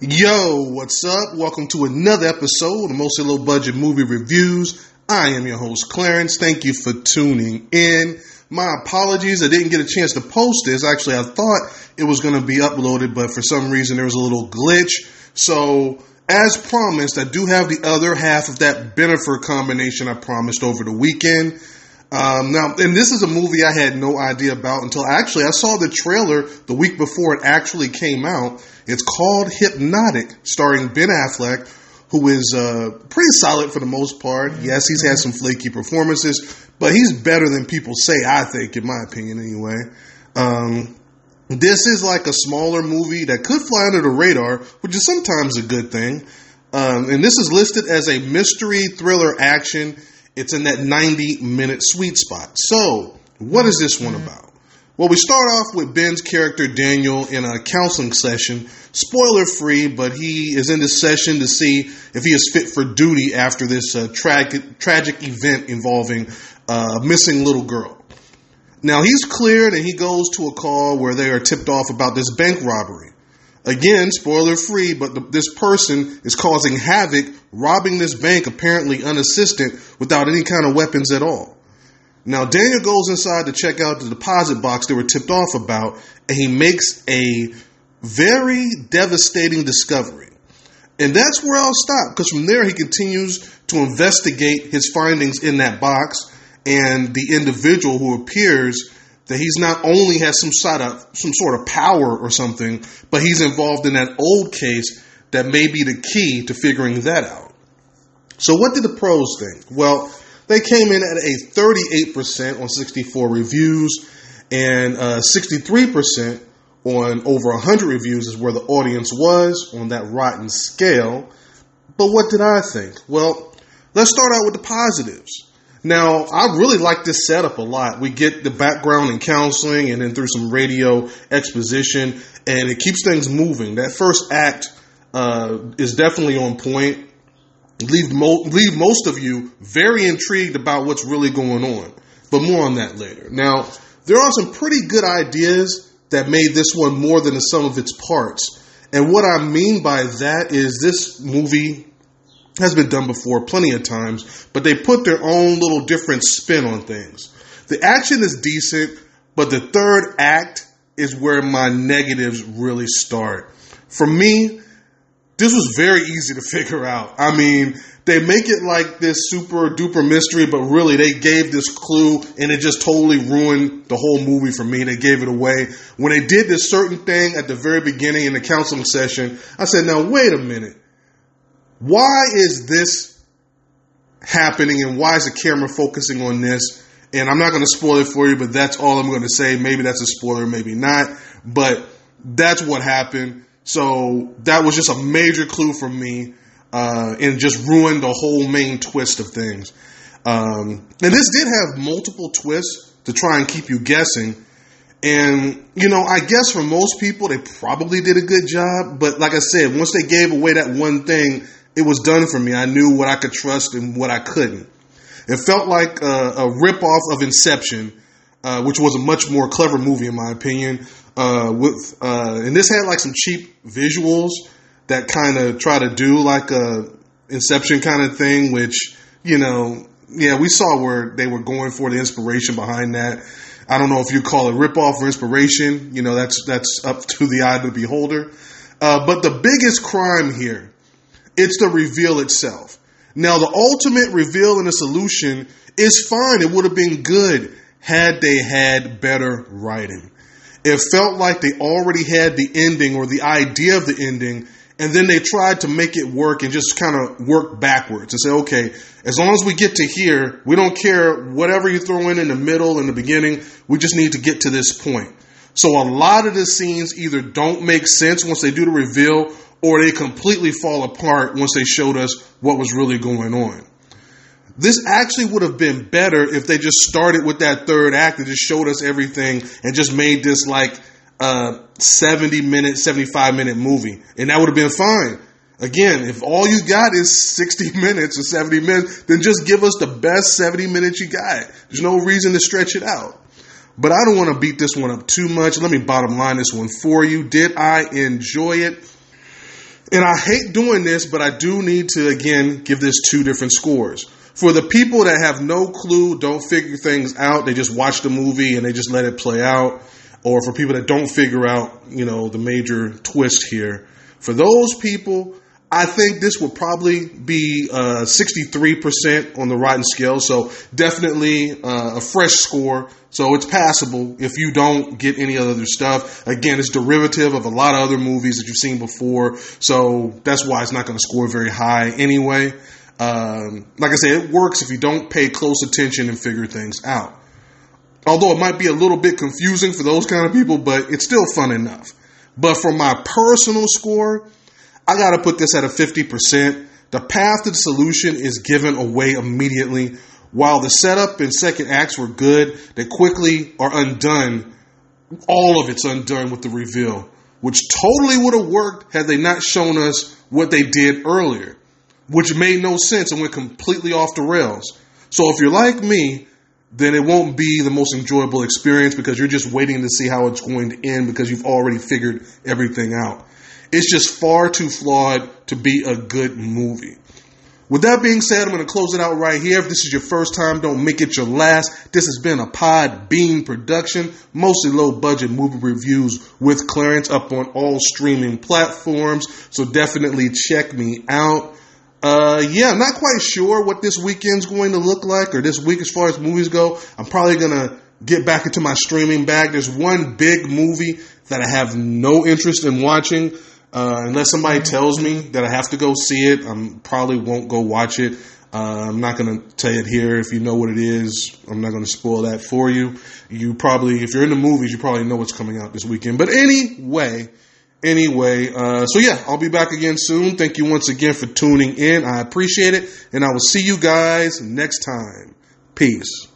Yo, what's up? Welcome to another episode of Mostly Low Budget Movie Reviews. I am your host, Clarence. Thank you for tuning in. My apologies, I didn't get a chance to post this. Actually, I thought it was going to be uploaded, but for some reason there was a little glitch. So, as promised, I do have the other half of that Bennifer combination I promised over the weekend. Um, now, and this is a movie I had no idea about until actually I saw the trailer the week before it actually came out. It's called Hypnotic, starring Ben Affleck, who is uh, pretty solid for the most part. Yes, he's had some flaky performances, but he's better than people say, I think, in my opinion, anyway. Um, this is like a smaller movie that could fly under the radar, which is sometimes a good thing. Um, and this is listed as a mystery thriller action it's in that 90 minute sweet spot. So, what is this one about? Well, we start off with Ben's character Daniel in a counseling session. Spoiler free, but he is in this session to see if he is fit for duty after this uh, tragic, tragic event involving uh, a missing little girl. Now he's cleared and he goes to a call where they are tipped off about this bank robbery. Again, spoiler free, but the, this person is causing havoc, robbing this bank apparently unassisted without any kind of weapons at all. Now, Daniel goes inside to check out the deposit box they were tipped off about, and he makes a very devastating discovery. And that's where I'll stop, because from there he continues to investigate his findings in that box and the individual who appears that he's not only has some sort of some sort of power or something, but he's involved in that old case that may be the key to figuring that out. So what did the pros think? Well, they came in at a 38% on 64 reviews and uh, 63% on over 100 reviews is where the audience was on that rotten scale. But what did I think? Well, let's start out with the positives. Now, I really like this setup a lot. We get the background and counseling and then through some radio exposition, and it keeps things moving. That first act uh, is definitely on point. Leave, mo- leave most of you very intrigued about what's really going on, but more on that later. Now, there are some pretty good ideas that made this one more than the sum of its parts. And what I mean by that is this movie has been done before plenty of times, but they put their own little different spin on things. The action is decent, but the third act is where my negatives really start. For me, this was very easy to figure out. I mean, they make it like this super duper mystery, but really they gave this clue and it just totally ruined the whole movie for me. They gave it away. When they did this certain thing at the very beginning in the counseling session, I said, now wait a minute why is this happening and why is the camera focusing on this? And I'm not going to spoil it for you, but that's all I'm going to say. Maybe that's a spoiler, maybe not. But that's what happened. So that was just a major clue for me uh, and just ruined the whole main twist of things. Um, and this did have multiple twists to try and keep you guessing. And, you know, I guess for most people, they probably did a good job. But like I said, once they gave away that one thing, it was done for me. I knew what I could trust and what I couldn't. It felt like a, a rip-off of Inception, uh, which was a much more clever movie in my opinion. Uh, with uh, and this had like some cheap visuals that kind of try to do like a Inception kind of thing, which you know, yeah, we saw where they were going for the inspiration behind that. I don't know if you call it rip-off or inspiration. You know, that's that's up to the eye of the beholder. Uh, but the biggest crime here it's the reveal itself. Now, the ultimate reveal and the solution is fine. It would have been good had they had better writing. It felt like they already had the ending or the idea of the ending, and then they tried to make it work and just kind of work backwards and say, okay, as long as we get to here, we don't care whatever you throw in in the middle, in the beginning, we just need to get to this point. So a lot of the scenes either don't make sense once they do the reveal or they completely fall apart once they showed us what was really going on. This actually would have been better if they just started with that third act and just showed us everything and just made this like a 70 minute, 75 minute movie. And that would have been fine. Again, if all you got is 60 minutes or 70 minutes, then just give us the best 70 minutes you got. There's no reason to stretch it out. But I don't want to beat this one up too much. Let me bottom line this one for you. Did I enjoy it? And I hate doing this, but I do need to again give this two different scores. For the people that have no clue, don't figure things out, they just watch the movie and they just let it play out, or for people that don't figure out, you know, the major twist here, for those people, I think this would probably be uh, 63% on the Rotten scale. So definitely uh, a fresh score. So it's passable if you don't get any other stuff. Again, it's derivative of a lot of other movies that you've seen before. So that's why it's not going to score very high anyway. Um, like I said, it works if you don't pay close attention and figure things out. Although it might be a little bit confusing for those kind of people, but it's still fun enough. But for my personal score, I got to put this at a 50%. The path to the solution is given away immediately. While the setup and second acts were good, they quickly are undone. All of it's undone with the reveal, which totally would have worked had they not shown us what they did earlier, which made no sense and went completely off the rails. So if you're like me, then it won't be the most enjoyable experience because you're just waiting to see how it's going to end because you've already figured everything out. It's just far too flawed to be a good movie. With that being said, I'm going to close it out right here. If this is your first time, don't make it your last. This has been a Podbean production, mostly low budget movie reviews with Clarence up on all streaming platforms. So definitely check me out. Uh, yeah, I'm not quite sure what this weekend's going to look like or this week as far as movies go. I'm probably going to get back into my streaming bag. There's one big movie that I have no interest in watching. Uh, unless somebody tells me that I have to go see it, I probably won't go watch it. Uh, I'm not going to tell it here. If you know what it is, I'm not going to spoil that for you. You probably, if you're in the movies, you probably know what's coming out this weekend. But anyway, anyway, uh, so yeah, I'll be back again soon. Thank you once again for tuning in. I appreciate it. And I will see you guys next time. Peace.